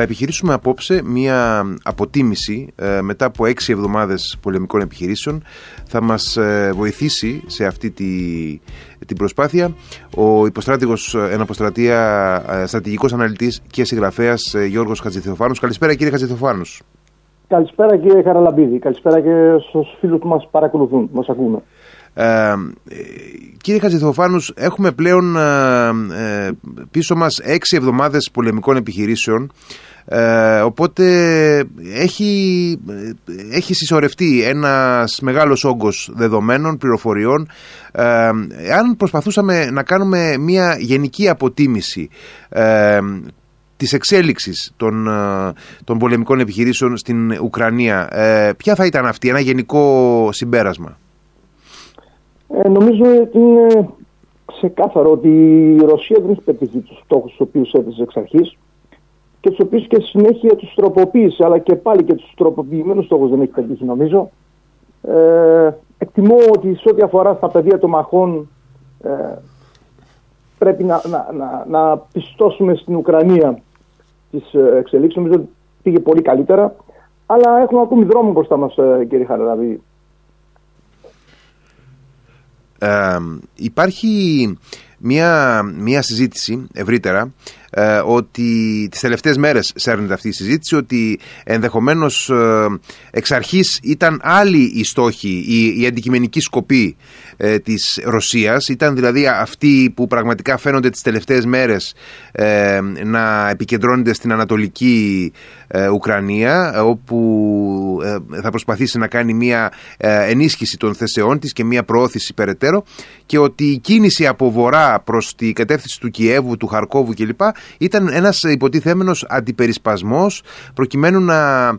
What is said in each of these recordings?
Θα επιχειρήσουμε απόψε μία αποτίμηση ε, μετά από έξι εβδομάδες πολεμικών επιχειρήσεων. Θα μας ε, βοηθήσει σε αυτή τη, την προσπάθεια ο υποστράτηγος ένα αποστρατεία ε, στρατηγικός αναλυτής και συγγραφέας Γιώργος Χατζηθεοφάνος. Καλησπέρα κύριε Χατζηθεοφάνος. Καλησπέρα κύριε Χαραλαμπίδη. Καλησπέρα και στους φίλους που μας παρακολουθούν, μας ακούμε. Ε, κύριε Χατζηθοφάνους, έχουμε πλέον ε, πίσω μας έξι εβδομάδες πολεμικών επιχειρήσεων ε, οπότε έχει, έχει συσσωρευτεί ένας μεγάλος όγκος δεδομένων, πληροφοριών. Ε, αν προσπαθούσαμε να κάνουμε μια γενική αποτίμηση ε, της εξέλιξης των, ε, των πολεμικών επιχειρήσεων στην Ουκρανία, ε, ποια θα ήταν αυτή, ένα γενικό συμπέρασμα; Ε, νομίζω ότι είναι ξεκάθαρο ότι η Ρωσία δεν έχει πετύχει τους στόχους τους οποίους έθεσε εξ αρχής και τους οποίους και συνέχεια τους τροποποίησε, αλλά και πάλι και τους τροποποιημένους στόχους δεν έχει πετύχει, νομίζω. Ε, εκτιμώ ότι σε ό,τι αφορά στα πεδία των μαχών ε, πρέπει να, να, να, να πιστώσουμε στην Ουκρανία τις ε, εξελίξεις. Νομίζω ότι πήγε πολύ καλύτερα. Αλλά έχουμε ακόμη δρόμο μπροστά μας, ε, κύριε Χαραδαβή. Ε, υπάρχει μια, μια συζήτηση ευρύτερα ε, ότι τις τελευταίες μέρες σέρνεται αυτή η συζήτηση ότι ενδεχομένως ε, εξ αρχής ήταν άλλη η στόχη, η, η αντικειμενική σκοπή ε, της Ρωσίας. Ήταν δηλαδή αυτοί που πραγματικά φαίνονται τις τελευταίες μέρες ε, να επικεντρώνονται στην Ανατολική ε, Ουκρανία όπου θα προσπαθήσει να κάνει μια ενίσχυση των θεσεών της και μια προώθηση περαιτέρω και ότι η κίνηση από βορρά προς τη κατεύθυνση του Κιέβου, του Χαρκόβου κλπ ήταν ένας υποτιθέμενος αντιπερισπασμός προκειμένου να,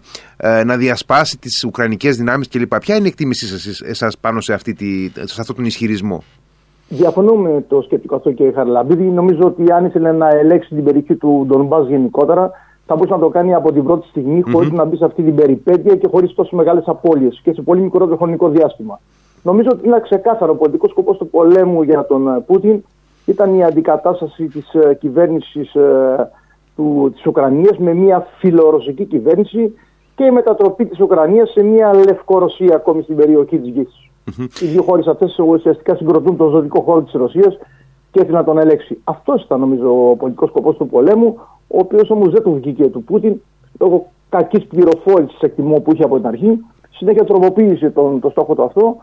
να διασπάσει τις ουκρανικές δυνάμεις κλπ. Ποια είναι η εκτίμησή σας εσάς πάνω σε, αυτή τη, σε αυτό τον ισχυρισμό; Διαφωνώ με το σκεπτικό αυτό, κύριε Χαρλαμπίδη. Νομίζω ότι αν ήθελε να ελέγξει την περιοχή του Ντονμπάς γενικότερα, θα μπορούσε να το κάνει από την πρώτη στιγμή, mm-hmm. χωρίς να μπει σε αυτή την περιπέτεια και χωρίς τόσο μεγάλες απώλειες και σε πολύ μικρότερο χρονικό διάστημα. Νομίζω ότι είναι ξεκάθαρο. Ο πολιτικό σκοπός του πολέμου για τον ε, Πούτιν ήταν η αντικατάσταση της uh, κυβέρνησης uh, της Ουκρανίας με μια φιλορωσική κυβέρνηση και η μετατροπή της Ουκρανίας σε μια λευκορωσία ακόμη στην περιοχή της γης. Οι δύο χώρες αυτές ουσιαστικά συγκροτούν τον ζωτικό χώρο της Ρωσίας και ήθελε να τον ελέξει. Αυτός ήταν νομίζω ο πολιτικός σκοπός του πολέμου, ο οποίος όμως δεν του βγήκε του Πούτιν λόγω κακής πληροφόρησης εκτιμώ που είχε από την αρχή. Συνέχεια τροποποίησε τον, το στόχο του αυτό.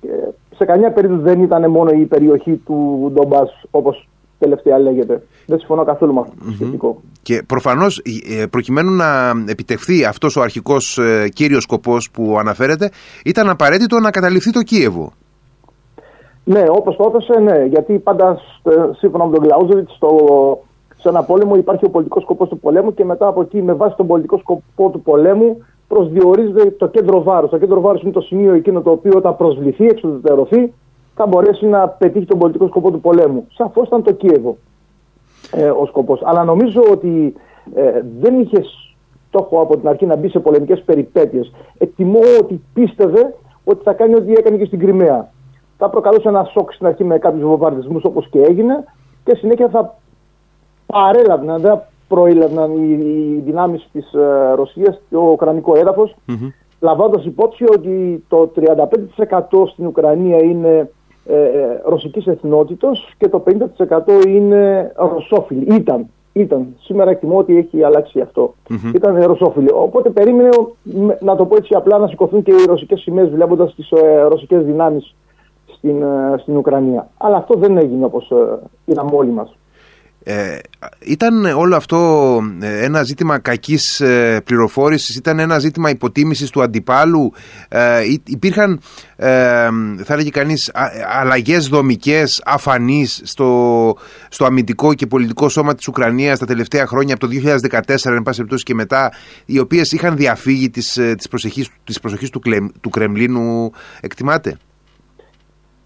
Και σε καμιά περίπτωση δεν ήταν μόνο η περιοχή του Ντομπάς όπως τελευταία λέγεται. Δεν συμφωνώ καθόλου με αυτό το σκεπτικό. Και προφανώς, ε, προκειμένου να επιτευχθεί αυτός ο αρχικός ε, κύριος σκοπός που αναφέρεται, ήταν απαραίτητο να καταληφθεί το Κίεβο. Ναι, όπως το έθεσε, ναι. Γιατί πάντα σύμφωνα με τον Κλάουζεβιτ, σε ένα πόλεμο υπάρχει ο πολιτικός σκοπός του πολέμου και μετά από εκεί, με βάση τον πολιτικό σκοπό του πολέμου, προσδιορίζεται το κέντρο βάρους. Το κέντρο βάρους είναι το σημείο εκείνο το οποίο όταν προσβληθεί, εξοδετερωθεί, θα μπορέσει να πετύχει τον πολιτικό σκοπό του πολέμου. Σαφώς ήταν το Κίεβο ε, ο σκοπός. Αλλά νομίζω ότι ε, δεν είχε στόχο από την αρχή να μπει σε πολεμικές περιπέτειες. Εκτιμώ ότι πίστευε ότι θα κάνει ό,τι έκανε και στην Κρυμαία. Θα προκαλούσε ένα σοκ στην αρχή με κάποιους βομβαρδισμούς όπως και έγινε και συνέχεια θα παρέλαβαν, δεν προήλαβαν οι, οι δυνάμεις της ε, Ρωσίας στο ουκρανικό έδαφος, mm-hmm. λαμβάνοντας υπόψη ότι το 35% στην Ουκρανία είναι ε, ε, ρωσικής εθνότητος και το 50% είναι ρωσόφιλοι. Ήταν, ήταν. Σήμερα εκτιμώ ότι έχει αλλάξει Ήταν ρωσόφιλοι. Οπότε περίμενε, να το πω έτσι απλά, να σηκωθούν και οι ρωσικές σημαίες βλέποντας τις ε, ρωσικές δυνάμεις στην, ε, στην Ουκρανία. Αλλά αυτό δεν έγινε όπως ε, είδαμε όλοι μας. Ε, ήταν όλο αυτό ε, ένα ζήτημα κακής ε, πληροφόρησης, ήταν ένα ζήτημα υποτίμησης του αντιπάλου, ε, υπήρχαν θα έλεγε κανείς αλλαγές δομικές αφανείς στο, στο αμυντικό και πολιτικό σώμα της Ουκρανίας τα τελευταία χρόνια από το 2014 εν πάση και μετά οι οποίες είχαν διαφύγει της, της, προσοχής, της προσοχής του, του Κρεμλίνου εκτιμάτε.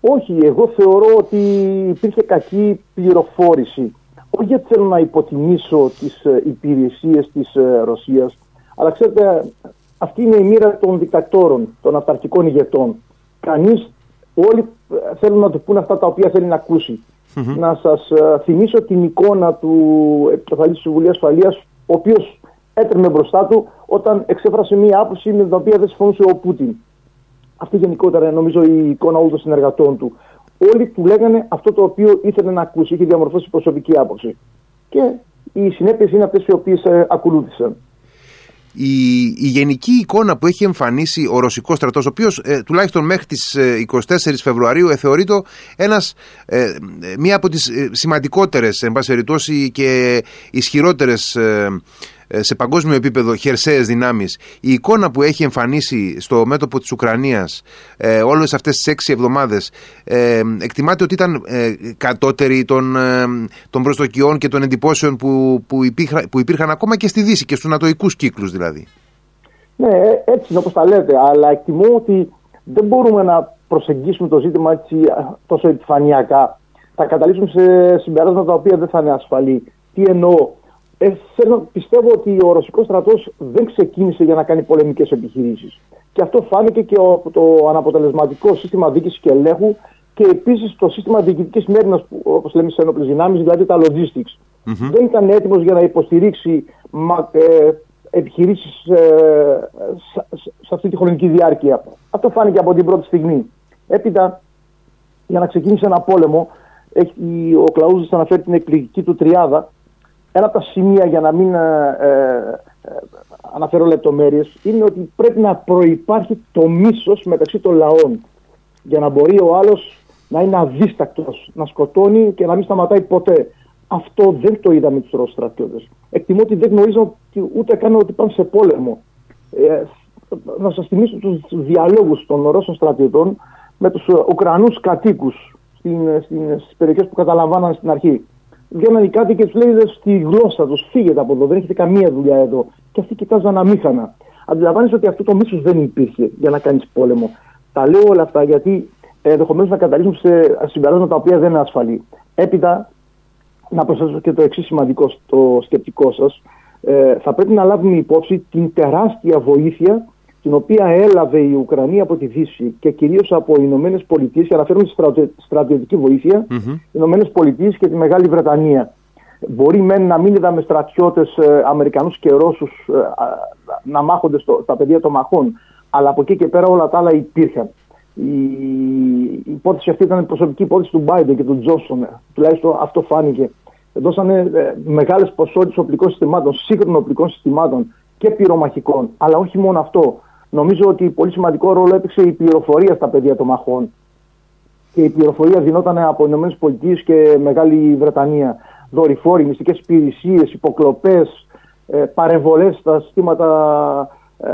Όχι, εγώ θεωρώ ότι υπήρχε κακή πληροφόρηση όχι γιατί θέλω να υποτιμήσω τις ε, υπηρεσίες της ε, Ρωσίας, αλλά ξέρετε, αυτή είναι η μοίρα των δικτατόρων, των αυταρχικών ηγετών. Κανείς, όλοι ε, θέλουν να τους πούνε αυτά τα οποία θέλει να ακούσει. Να σας θυμίσω την εικόνα του επικεφαλής της Συμβουλίας Ασφαλείας, ο οποίος έτρεμε μπροστά του όταν εξέφρασε μία άποψη με την οποία δεν συμφωνούσε ο Πούτιν. Αυτή γενικότερα νομίζω η εικόνα όλων των συνεργατών του. Όλοι του λέγανε αυτό το οποίο ήθελε να ακούσει, είχε διαμορφώσει προσωπική άποψη. Και οι συνέπειες είναι αυτές οι οποίες ε, ακολούθησαν η, η γενική εικόνα που έχει εμφανίσει ο ρωσικός στρατός ο οποίος ε, τουλάχιστον μέχρι τις 24 ε, Φεβρουαρίου ε, θεωρείται ένας, ε, μία από τις σημαντικότερες εν πάση και ισχυρότερες ε, σε παγκόσμιο επίπεδο χερσαίες δυνάμεις η εικόνα που έχει εμφανίσει στο μέτωπο της Ουκρανίας ε, όλες αυτές τις έξι εβδομάδες ε, εκτιμάται ότι ήταν ε, κατώτερη των, ε, των προσδοκιών και των εντυπώσεων που, που, υπήρχαν, που υπήρχαν ακόμα και στη Δύση και στους νατοικούς κύκλους δηλαδή. Ναι, έτσι είναι όπως τα λέτε, αλλά εκτιμώ ότι δεν μπορούμε να προσεγγίσουμε το ζήτημα έτσι, τόσο επιφανειακά. Θα καταλήξουμε σε συμπεράσματα τα οποία δεν θα είναι ασφαλή. Τι εννοώ, ε, θέλω, πιστεύω ότι ο Ρωσικός στρατός δεν ξεκίνησε για να κάνει πολεμικές επιχειρήσεις. Και αυτό φάνηκε και ο, το αναποτελεσματικό σύστημα δίκηση και ελέγχου και επίσης το σύστημα διοικητικής μέρημνας, όπως λέμε στις ενόπλες δυνάμεις, δηλαδή τα logistics. Δεν ήταν έτοιμος για να υποστηρίξει ε, επιχειρήσεις ε, σε αυτή τη χρονική διάρκεια. Αυτό φάνηκε από την πρώτη στιγμή. Έπειτα, για να ξεκινήσει ένα πόλεμο, έχει, ο Κλαούζης αναφέρει την εκπληκτική του τριάδα, ένα από τα σημεία για να μην ε, ε, ε, αναφέρω λεπτομέρειες είναι ότι πρέπει να προϋπάρχει το μίσος μεταξύ των λαών για να μπορεί ο άλλος να είναι αδίστακτος, να σκοτώνει και να μην σταματάει ποτέ. Αυτό δεν το είδαμε τους Ρώσους στρατιώτες. Εκτιμώ ότι δεν γνωρίζουν ούτε καν ότι πάνε σε πόλεμο. Ε, να σας θυμίσω τους διαλόγους των Ρώσων στρατιωτών με τους Ουκρανούς κατοίκους στην, στην, στις περιοχές που καταλαμβάναν στην αρχή βγαίνανε κάτι και του λέει στη γλώσσα τους: Φύγετε από εδώ, δεν έχετε καμία δουλειά εδώ. Και αυτοί κοιτάζαν αμήχανα. Αντιλαμβάνεσαι ότι αυτό το μίσος δεν υπήρχε για να κάνεις πόλεμο. Τα λέω όλα αυτά γιατί ενδεχομένως να καταλήξουν σε συμπεράσματα τα οποία δεν είναι ασφαλή. Έπειτα, να προσθέσω και το εξής σημαντικό στο σκεπτικό σας. Ε, θα πρέπει να λάβουμε υπόψη την τεράστια βοήθεια την οποία έλαβε η Ουκρανία από τη Δύση και κυρίως από οι Ηνωμένες Πολιτείες και αναφέρουμε στη στρατιωτική βοήθεια, mm-hmm. οι Ηνωμένες Πολιτείες και τη Μεγάλη Βρετανία. Μπορεί μεν να μην είδαμε στρατιώτες ε, Αμερικανούς και Ρώσους ε, να μάχονται στο, στα πεδία των μαχών, αλλά από εκεί και πέρα όλα τα άλλα υπήρχαν. Η, η υπόθεση αυτή ήταν η προσωπική υπόθεση του Μπάιντεν και του Τζόνσον. Τουλάχιστον αυτό φάνηκε. Δώσανε ε, μεγάλες ποσότητες οπλικών συστημάτων, σύγχρονων οπλικών συστημάτων και πυρομαχικών. Αλλά όχι μόνο αυτό. Νομίζω ότι πολύ σημαντικό ρόλο έπαιξε η πληροφορία στα πεδία των μαχών. Και η πληροφορία δινόταν από ΗΠΑ και Μεγάλη Βρετανία. Δορυφόροι, μυστικές υπηρεσίες, υποκλοπές, ε, παρεμβολές στα συστήματα ε,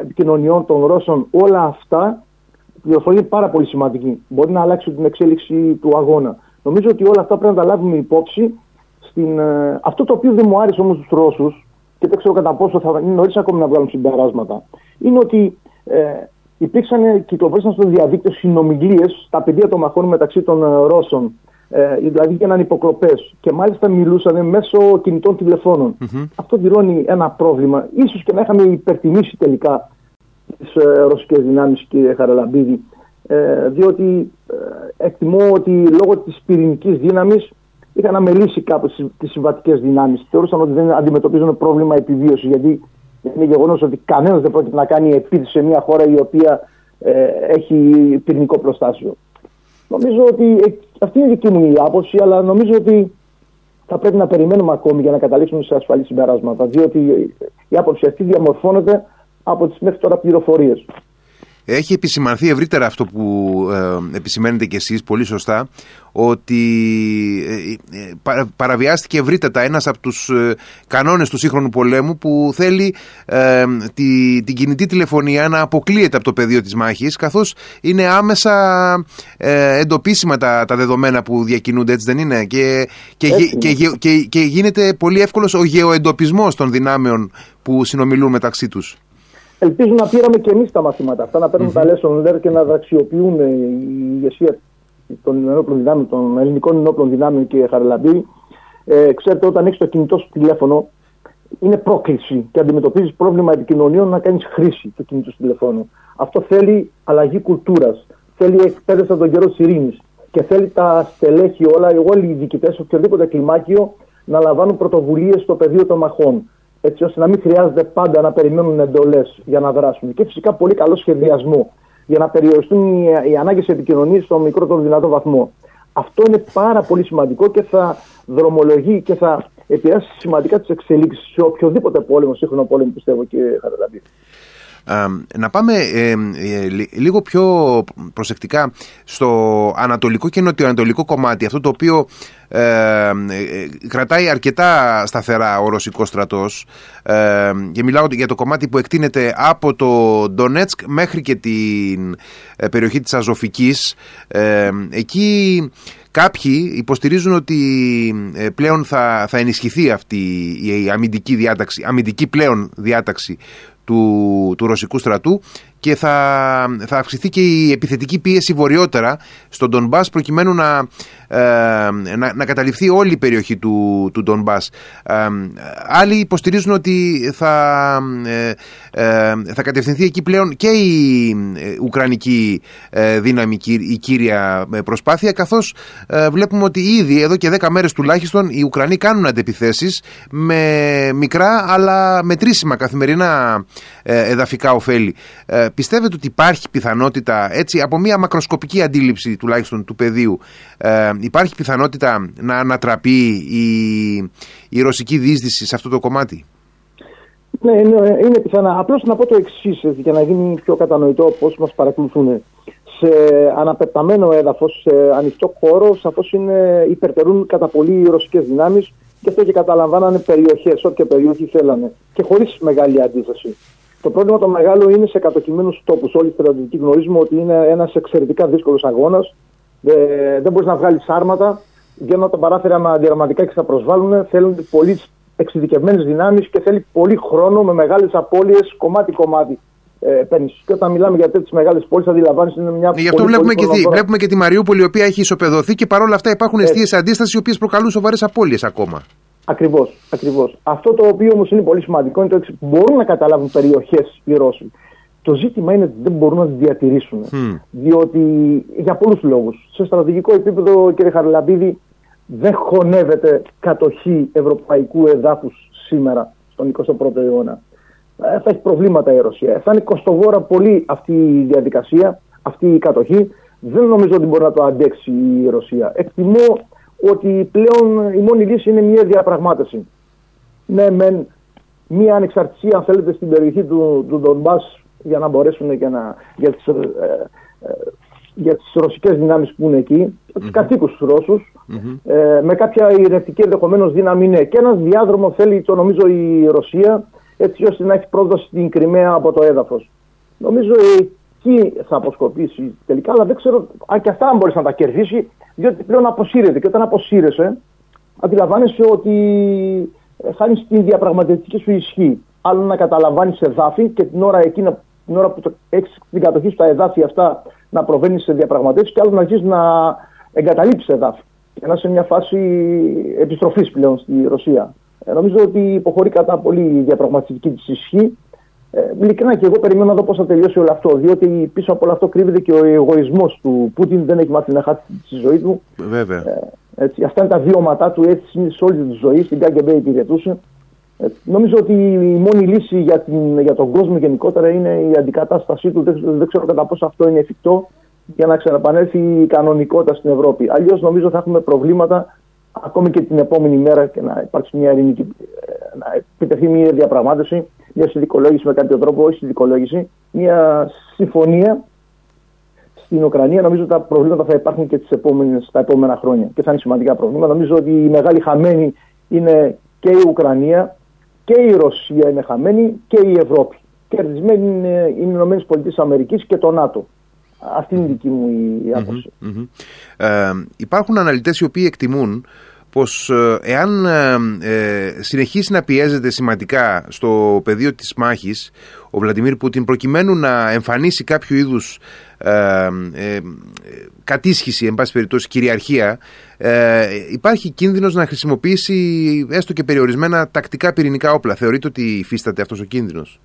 επικοινωνιών των Ρώσων. Όλα αυτά η πληροφορία είναι πάρα πολύ σημαντική. Μπορεί να αλλάξει την εξέλιξη του αγώνα. Νομίζω ότι όλα αυτά πρέπει να τα λάβουμε υπόψη. Στην, ε, αυτό το οποίο δεν μου άρεσε όμως του Ρώσους, και δεν ξέρω κατά πόσο θα είναι νωρίς ακόμη να βγάλουν συμπεράσματα, είναι ότι ε, υπήρξαν, κυκλοφορήσαν στο διαδίκτυο συνομιλίες στα πεδία των μαχών μεταξύ των ε, Ρώσων. Ε, δηλαδή γίνανε υποκλοπές και μάλιστα μιλούσαν μέσω κινητών Αυτό δηλώνει ένα πρόβλημα. Ίσως και να είχαμε υπερτιμήσει τελικά τις ε, ρωσικές δυνάμεις, κύριε Χαραλαμπίδη. Ε, διότι ε, εκτιμώ ότι λόγω της πυρηνικής δύναμης είχαν αμελήσει κάπως τις συμβατικές δυνάμεις. Θεωρούσαν ότι δεν αντιμετωπίζουν πρόβλημα επιβίωσης. Γιατί είναι γεγονός ότι κανένας δεν πρόκειται να κάνει επίθεση σε μια χώρα η οποία ε, έχει πυρηνικό προστάσιο. Νομίζω ότι ε, αυτή είναι η δική μου η άποψη, αλλά νομίζω ότι θα πρέπει να περιμένουμε ακόμη για να καταλήξουμε σε ασφαλή συμπεράσματα. Διότι η άποψη αυτή διαμορφώνεται από τις μέχρι τώρα πληροφορίες. Έχει επισημανθεί ευρύτερα αυτό που ε, επισημαίνετε κι εσείς πολύ σωστά ότι ε, ε παραβιάστηκε ευρύτερα ένας από τους ε, κανόνες του σύγχρονου πολέμου που θέλει ε, τη, την κινητή τηλεφωνία να αποκλείεται από το πεδίο της μάχης καθώς είναι άμεσα εντοπίσιμα τα, τα δεδομένα που διακινούνται έτσι δεν είναι; Και, και, και, και, και γίνεται πολύ εύκολος ο γεωεντοπισμός των δυνάμεων που συνομιλούν μεταξύ τους. Ελπίζω να πήραμε και εμείς τα μαθήματα αυτά, να παίρνουν mm-hmm. τα lesson learned και να δραξιοποιούν η ηγεσία των, ενόπλων δυνάμεων, των ελληνικών ενόπλων δυνάμεων και Χαραλαμπή. Ε, ξέρετε, όταν έχεις το κινητό σου τηλέφωνο, είναι πρόκληση και αντιμετωπίζεις πρόβλημα επικοινωνίων να κάνεις χρήση του κινητού σου τηλεφώνου. Αυτό θέλει αλλαγή κουλτούρας. Θέλει εκπαίδευση από τον καιρό της ειρήνης. Και θέλει τα στελέχη όλα, όλοι οι διοικητές, οποιοδήποτε κλιμάκιο, να λαμβάνουν πρωτοβουλίες στο πεδίο των μαχών έτσι ώστε να μην χρειάζεται πάντα να περιμένουν εντολές για να δράσουν. Και φυσικά πολύ καλό σχεδιασμό για να περιοριστούν οι, οι ανάγκες επικοινωνίας στο μικρότερο δυνατό βαθμό. Αυτό είναι πάρα πολύ σημαντικό και θα δρομολογεί και θα επηρεάσει σημαντικά τις εξελίξεις σε οποιοδήποτε πόλεμο, σύγχρονο πόλεμο, πιστεύω, κύριε Χαραλαμπή να πάμε ε, λίγο πιο προσεκτικά στο ανατολικό και νοτιοανατολικό κομμάτι, αυτό το οποίο ε, ε, κρατάει αρκετά σταθερά ο ρωσικός στρατός και μιλάω για το κομμάτι που εκτείνεται από το Ντονέτσκ μέχρι και την περιοχή της Αζωφικής. Εκεί Κάποιοι υποστηρίζουν ότι πλέον θα, θα ενισχυθεί αυτή η αμυντική διάταξη, αμυντική πλέον διάταξη του, του ρωσικού στρατού και θα, θα αυξηθεί και η επιθετική πίεση βορειότερα στον Ντονμπάς προκειμένου να, ε, να, να, καταληφθεί όλη η περιοχή του, του Ντονμπάς. Ε, άλλοι υποστηρίζουν ότι θα, ε, ε θα κατευθυνθεί εκεί πλέον και η ε, Ουκρανική δύναμη, η κύρια προσπάθεια, καθώς βλέπουμε ότι ήδη εδώ και 10 μέρες τουλάχιστον οι Ουκρανοί κάνουν αντεπιθέσεις με μικρά αλλά μετρήσιμα καθημερινά εδαφικά ωφέλη πιστεύετε ότι υπάρχει πιθανότητα, έτσι, από μια μακροσκοπική αντίληψη τουλάχιστον του πεδίου, ε, υπάρχει πιθανότητα να ανατραπεί η, η ρωσική δίσδυση σε αυτό το κομμάτι; Ναι, είναι, είναι πιθανά. Απλώς να πω το εξής, για να γίνει πιο κατανοητό πώς μας παρακολουθούν. Σε αναπεπταμένο έδαφος, σε ανοιχτό χώρο, σαφώς υπερτερούν κατά πολύ οι ρωσικές δυνάμεις και αυτό και καταλαμβάνανε περιοχές, όποια περιοχή θέλανε. Και χωρίς μεγάλη αντίθεση. Το πρόβλημα το μεγάλο είναι σε κατοκειμένου τόπους. Όλοι οι στρατιωτικοί γνωρίζουμε ότι είναι ένας εξαιρετικά δύσκολος αγώνας. δεν μπορείς να βγάλεις άρματα. Βγαίνουν τα παράθυρα με αντιραματικά και θα προσβάλλουν. Θέλουν πολύ εξειδικευμένες δυνάμεις και θέλει πολύ χρόνο με μεγάλες απώλειες κομμάτι-κομμάτι. Ε, Και όταν μιλάμε για τέτοιες μεγάλες πόλεις, αντιλαμβάνεις είναι μια. Γι' αυτό βλέπουμε, και τη, βλέπουμε και τη Μαριούπολη, η οποία έχει ισοπεδωθεί και παρόλα αυτά υπάρχουν αιστείες αντίστασης, οι οποίες προκαλούν σοβαρές απώλειες ακόμα. Ακριβώς. Ακριβώς. Αυτό το οποίο όμως είναι πολύ σημαντικό είναι το εξής. Μπορούν να καταλάβουν περιοχές οι Ρώσοι. Το ζήτημα είναι ότι δεν μπορούν να τις διατηρήσουν. Διότι για πολλούς λόγους. Σε στρατηγικό επίπεδο, κύριε Χαρλαμπίδη, δεν χωνεύεται κατοχή ευρωπαϊκού εδάφους σήμερα, στον 21ο αιώνα. Ε, θα έχει προβλήματα η Ρωσία. Θα είναι κοστοβόρα πολύ αυτή η διαδικασία, αυτή η κατοχή. Δεν νομίζω ότι μπορεί να το αντέξει η Ρωσία. Εκτιμώ ότι πλέον η μόνη λύση είναι μια διαπραγμάτευση. Ναι, μεν μια ανεξαρτησία, αν θέλετε, στην περιοχή του, του Ντομπάς για να μπορέσουν και να, για τις, ε, ε, για τις ρωσικές δυνάμεις που είναι εκεί, mm-hmm. τους κατοίκους τους ρωσους ε, με κάποια ειρευτική ενδεχομένως δύναμη ναι. Και ένας διάδρομο θέλει, το νομίζω, η Ρωσία, έτσι ώστε να έχει πρόσβαση στην Κρυμαία από το έδαφος. Νομίζω εκεί θα αποσκοπήσει τελικά, αλλά δεν ξέρω αν και αυτά αν μπορείς να τα κερδίσει διότι πλέον αποσύρεται. Και όταν αποσύρεσαι, αντιλαμβάνεσαι ότι ε, χάνει τη διαπραγματευτική σου ισχύ. Άλλο να καταλαμβάνεις εδάφη και την ώρα, εκείνη, την ώρα που έχεις την κατοχή στα εδάφη αυτά να προβαίνεις σε διαπραγματεύσεις, και άλλο να αρχίσεις να εγκαταλείψεις εδάφη. Και να είσαι σε μια φάση επιστροφής πλέον στη Ρωσία. Ε, νομίζω ότι υποχωρεί κατά πολύ η διαπραγματευτική της ισχύ ε, ειλικρινά και εγώ περιμένω να δω πώς θα τελειώσει όλο αυτό. Διότι πίσω από όλο αυτό κρύβεται και ο εγωισμός του Πούτιν. Δεν έχει μάθει να χάσει τη ζωή του. Βέβαια. Ε, έτσι, αυτά είναι τα βιώματά του έτσι σε όλη τη ζωή. Στην KGB υπηρετούσε. Ε, νομίζω ότι η μόνη λύση για, την, για τον κόσμο γενικότερα είναι η αντικατάστασή του. Δεν, δεν ξέρω κατά πόσο αυτό είναι εφικτό για να ξαναπανέλθει η κανονικότητα στην Ευρώπη. Αλλιώς νομίζω θα έχουμε προβλήματα ακόμη και την επόμενη μέρα και να υπάρξει μια ειρηνική, ε, να επιτευχθεί μια διαπραγμάτευση μια συνδικολόγηση με κάποιο τρόπο, όχι συνδικολόγηση, μια συμφωνία στην Ουκρανία. Νομίζω ότι τα προβλήματα θα υπάρχουν και τις επόμενες, στα επόμενα χρόνια και θα είναι σημαντικά προβλήματα. Νομίζω ότι η μεγάλη χαμένη είναι και η Ουκρανία και η Ρωσία είναι χαμένη και η Ευρώπη. Κερδισμένη είναι οι Ηνωμένες Πολιτείες Αμερικής και το ΝΑΤΟ. Αυτή είναι η δική μου η αποψη Ε, υπάρχουν αναλυτές οι οποίοι εκτιμούν πως ε, εάν ε, ε, συνεχίσει να πιέζεται σημαντικά στο πεδίο της μάχης ο Βλαντιμίρ Πούτιν προκειμένου να εμφανίσει κάποιο είδους ε, ε, κατήσχηση, εν πάση περιπτώσει κυριαρχία υπάρχει κίνδυνος να χρησιμοποιήσει έστω και περιορισμένα τακτικά πυρηνικά όπλα. Θεωρείτε ότι υφίσταται αυτός ο κίνδυνος;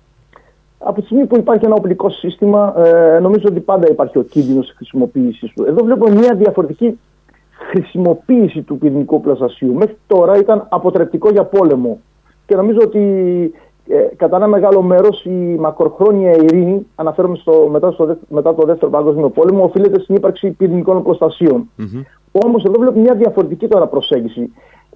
Από τη στιγμή που υπάρχει ένα οπλικό σύστημα, νομίζω ότι πάντα υπάρχει ο κίνδυνος χρησιμοποίησης του. Εδώ βλέπω μια διαφορετική χρησιμοποίηση του πυρηνικού πλαστασίου. Μέχρι τώρα ήταν αποτρεπτικό για πόλεμο. και νομίζω ότι ε, κατά ένα μεγάλο μέρος η μακροχρόνια ειρήνη, αναφέρομαι στο, μετά, στο, μετά το Δεύτερο Παγκόσμιο Πόλεμο, οφείλεται στην ύπαρξη πυρηνικών οπλοστασίων. Mm-hmm. Όμως εδώ βλέπω μια διαφορετική τώρα προσέγγιση.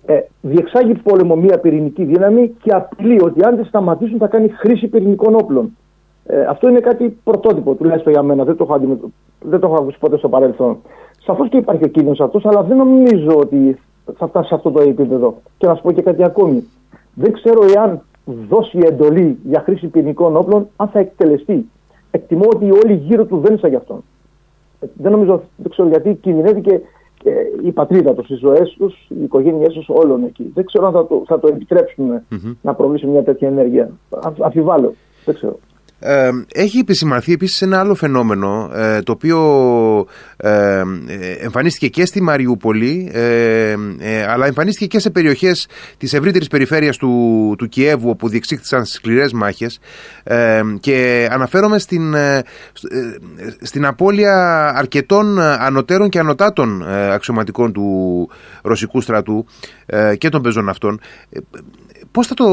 Ε, διεξάγει πόλεμο μια πυρηνική δύναμη και απειλεί ότι αν δεν σταματήσουν θα κάνει χρήση πυρηνικών όπλων. Ε, αυτό είναι κάτι πρωτότυπο, τουλάχιστον για μένα. Δεν το έχω, δεν το έχω ακούσει ποτέ στο παρελθόν. Σαφώς και υπάρχει ο κίνδυνος αυτός, αλλά δεν νομίζω ότι θα φτάσει σε αυτό το επίπεδο. Και να σου πω και κάτι ακόμη. Δεν ξέρω εάν δώσει εντολή για χρήση πυρηνικών όπλων, αν θα εκτελεστεί. Εκτιμώ ότι όλοι γύρω του δεν γι' αυτόν. Ε, δεν νομίζω, δεν ξέρω γιατί κινδυνεύει και η πατρίδα τους, οι ζωές τους, οι οικογένειές τους, όλων εκεί. Δεν ξέρω αν θα το, θα το επιτρέψουμε mm-hmm. να προβεί μια τέτοια ενέργεια. Αφιβάλλω. Δεν ξέρω. Ε, έχει επισημανθεί επίσης ένα άλλο φαινόμενο ε, το οποίο ε, εμφανίστηκε και στη Μαριούπολη αλλά εμφανίστηκε και σε περιοχές της ευρύτερης περιφέρειας του, του Κιέβου όπου διεξήχθησαν σκληρές μάχες και αναφέρομαι στην, στην απώλεια αρκετών ανωτέρων και ανωτάτων αξιωματικών του ρωσικού στρατού και των πεζών αυτών. Πώς θα το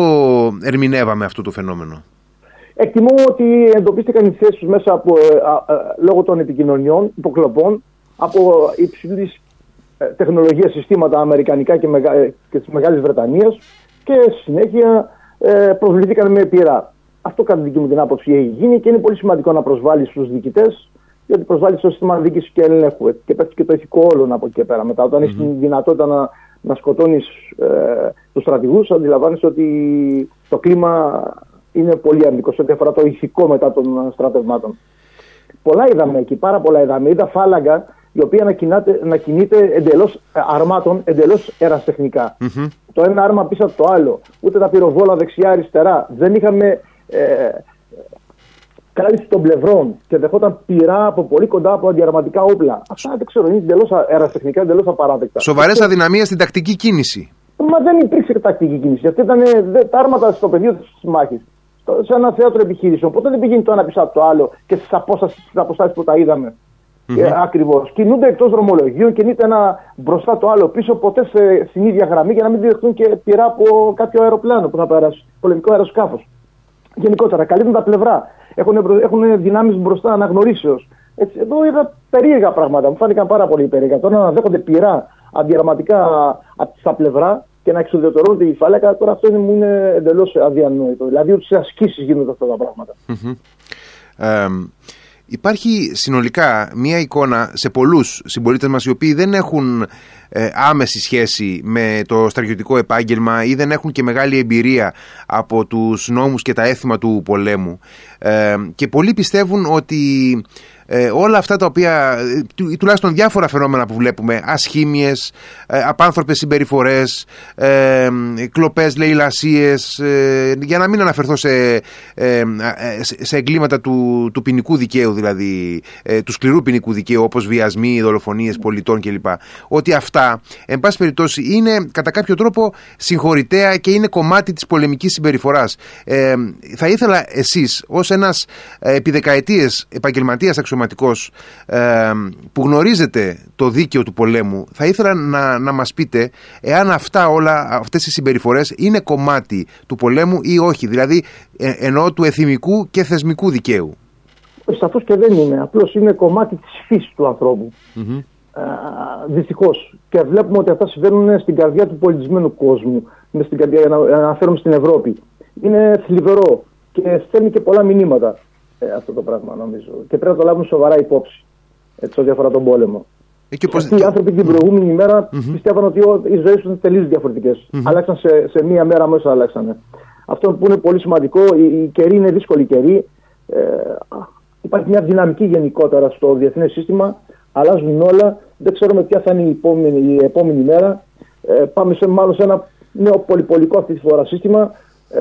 ερμηνεύαμε αυτό το φαινόμενο; Εκτιμώ ότι εντοπίστηκαν οι θέσει μέσα από, ε, ε, λόγω των επικοινωνιών, υποκλοπών, από υψηλής ε, τεχνολογίας συστήματα αμερικανικά και, μεγα, και της Μεγάλης Βρετανίας και συνέχεια ε, προσβληθήκαν με πειρά. Αυτό κατά τη δική μου την άποψη έχει γίνει και είναι πολύ σημαντικό να προσβάλλεις στους διοικητές, γιατί προσβάλλεις στο σύστημα δίκηση και ελέγχου. Και πέφτει και το ηθικό όλων από εκεί και πέρα. Μετά, όταν mm-hmm. έχει τη δυνατότητα να, να σκοτώνεις ε, τους στρατηγούς, αντιλαμβάνεσαι ότι το κλίμα είναι πολύ αρνητικό σε ό,τι αφορά το ηθικό μετά των στρατευμάτων. Πολλά είδαμε εκεί, πάρα πολλά είδαμε. Είδα φάλαγγα η οποία να, να κινείται εντελώς ε, αρμάτων, εντελώς ερασιτεχνικά. Mm-hmm. Το ένα άρμα πίσω από το άλλο. Ούτε τα πυροβόλα δεξιά-αριστερά. Δεν είχαμε ε, κάλυψη των πλευρών και δεχόταν πειρά από πολύ κοντά από αντιαρματικά όπλα. Αυτά δεν ξέρω, είναι εντελώς ερασιτεχνικά, εντελώς απαράδεκτα. Σοβαρές αδυναμίες στην τακτική κίνηση. Μα δεν υπήρξε τακτική κίνηση. Αυτή ήταν τα άρματα στο πεδίο της μάχης σε ένα θέατρο επιχείρησεων. Οπότε δεν πηγαίνει το ένα πίσω από το άλλο και στις αποστάσεις που τα είδαμε. Mm-hmm. Ε, Ακριβώς. Κινούνται εκτός δρομολογίων, κινείται ένα μπροστά το άλλο πίσω, ποτέ σε, στην ίδια γραμμή για να μην δεχτούν και πειρά από κάποιο αεροπλάνο που θα περάσει. Πολεμικό αεροσκάφος. Γενικότερα, καλύπτουν τα πλευρά. Έχουν, έχουν δυνάμεις μπροστά αναγνωρίσεως. Έτσι, εδώ είδα περίεργα πράγματα. Μου φάνηκαν πάρα πολύ περίεργα. Τώρα να δέχονται πειρά αντιραματικά στα πλευρά και να εξουδετερώνεται η φάλακα, τώρα αυτό είναι, μου είναι εντελώς αδιανόητο. Δηλαδή, ότι σε ασκήσεις γίνονται αυτά τα πράγματα. υπάρχει συνολικά μία εικόνα σε πολλούς συμπολίτες μας οι οποίοι δεν έχουν ε, άμεση σχέση με το στρατιωτικό επάγγελμα ή δεν έχουν και μεγάλη εμπειρία από τους νόμους και τα έθιμα του πολέμου και πολλοί πιστεύουν ότι ε, όλα αυτά τα οποία, ε, τουλάχιστον διάφορα φαινόμενα που βλέπουμε, ασχήμιες, ε, απάνθρωπες συμπεριφορές, ε, κλοπές, λαιλασίες, ε, για να μην αναφερθώ σε, ε, σε εγκλήματα του, του ποινικού δικαίου, δηλαδή του σκληρού ποινικού δικαίου, όπως βιασμοί, δολοφονίες πολιτών κλπ. Ότι αυτά, εν πάση περιπτώσει, είναι κατά κάποιο τρόπο συγχωρητέα και είναι κομμάτι της πολεμικής συμπεριφοράς. θα ήθελα εσείς, ως ένας επί δεκαετίες επαγγελματίας ε, που γνωρίζετε το δίκαιο του πολέμου θα ήθελα να, να μας πείτε εάν αυτά όλα, αυτές οι συμπεριφορές είναι κομμάτι του πολέμου ή όχι δηλαδή ε, εννοώ του εθιμικού και θεσμικού δικαίου Σαφώς και δεν είναι, απλώς είναι κομμάτι της φύσης του ανθρώπου mm-hmm. Δυστυχώς. Και βλέπουμε ότι αυτά συμβαίνουν στην καρδιά του πολιτισμένου κόσμου. Είναι στην καρδιά, για να αναφέρουμε στην Ευρώπη. Είναι θλιβερό και στέλνει και πολλά μηνύματα ε, αυτό το πράγμα νομίζω. Και πρέπει να το λάβουν σοβαρά υπόψη. Έτσι, ό,τι αφορά τον πόλεμο. Ε, και πώς... οι άνθρωποι την προηγούμενη ημέρα mm-hmm. πιστεύαν ότι οι ζωές τους είναι τελείως διαφορετικές. Mm-hmm. Αλλάξαν σε, σε μία μέρα μέσα αλλάξανε. Αυτό που είναι πολύ σημαντικό, η, η καιρή είναι δύσκολη καιρή. Ε, υπάρχει μια δυναμική γενικότερα στο διεθνές σύστημα. Αλλάζουν όλα. Δεν ξέρουμε ποια θα είναι η επόμενη, η επόμενη μέρα. Ε, πάμε σε, μάλλον σε ένα νέο πολυπολικό αυτή τη φορά σύστημα. Ε,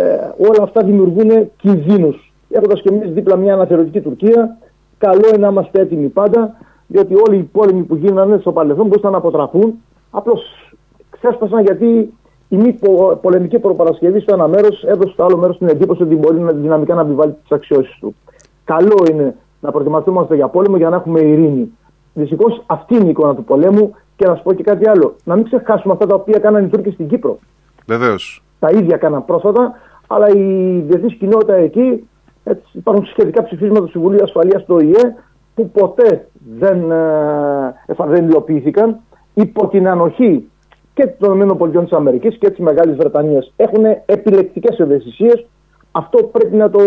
όλα αυτά δημιουργούν κινδύνους έχοντας και εμείς δίπλα μια αναθεωρητική Τουρκία. Καλό είναι να είμαστε έτοιμοι πάντα, διότι όλοι οι πόλεμοι που γίνανε στο παρελθόν μπορούσαν να αποτραπούν. Απλώς ξέσπασαν γιατί η μη πολεμική προπαρασκευή στο ένα μέρος έδωσε στο άλλο μέρος την εντύπωση ότι μπορεί να, δυναμικά να επιβάλλει τις αξιώσεις του. Καλό είναι να προετοιμαστούμε για πόλεμο για να έχουμε ειρήνη. Δυστυχώς αυτή είναι η εικόνα του πολέμου και να σου πω και κάτι άλλο. Να μην ξεχάσουμε αυτά τα οποία κάνανε οι Τούρκοι στην Κύπρο. Βεβαίως. τα ίδια κάναν πρόσφατα, αλλά η διεθνής κοινότητα εκεί έτσι, υπάρχουν σχετικά ψηφίσματα του Συμβουλίου Ασφαλείας του ΟΗΕ που ποτέ δεν, ε, δεν υλοποιήθηκαν υπό την ανοχή και των ΗΠΑ και της Μεγάλης Βρετανίας. Έχουν επιλεκτικές ευαισθησίες. Αυτό πρέπει να το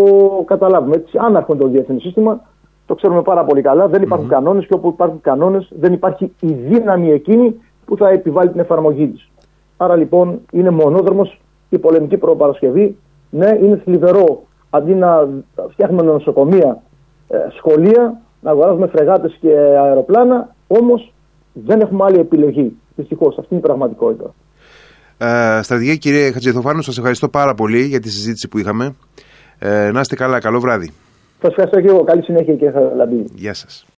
καταλάβουμε. Έτσι, αν έρχονται το διεθνές σύστημα, το ξέρουμε πάρα πολύ καλά. Δεν υπάρχουν mm-hmm. κανόνες και όπου υπάρχουν κανόνες, δεν υπάρχει η δύναμη εκείνη που θα επιβάλλει την εφαρμογή της. Άρα λοιπόν είναι μονόδρομος η πολεμική προπαρασκευή. Ναι, είναι θλιβερό αντί να φτιάχνουμε νοσοκομεία, ε, σχολεία, να αγοράζουμε φρεγάτες και αεροπλάνα. Όμως δεν έχουμε άλλη επιλογή. Δυστυχώς, αυτή είναι η πραγματικότητα. Ε, στρατηγέ κύριε Χατζηθοφάνου, σας ευχαριστώ πάρα πολύ για τη συζήτηση που είχαμε. Ε, να είστε καλά, καλό βράδυ. Σας ευχαριστώ και εγώ. Καλή συνέχεια, κύριε Λαμπίδη. Γεια σας.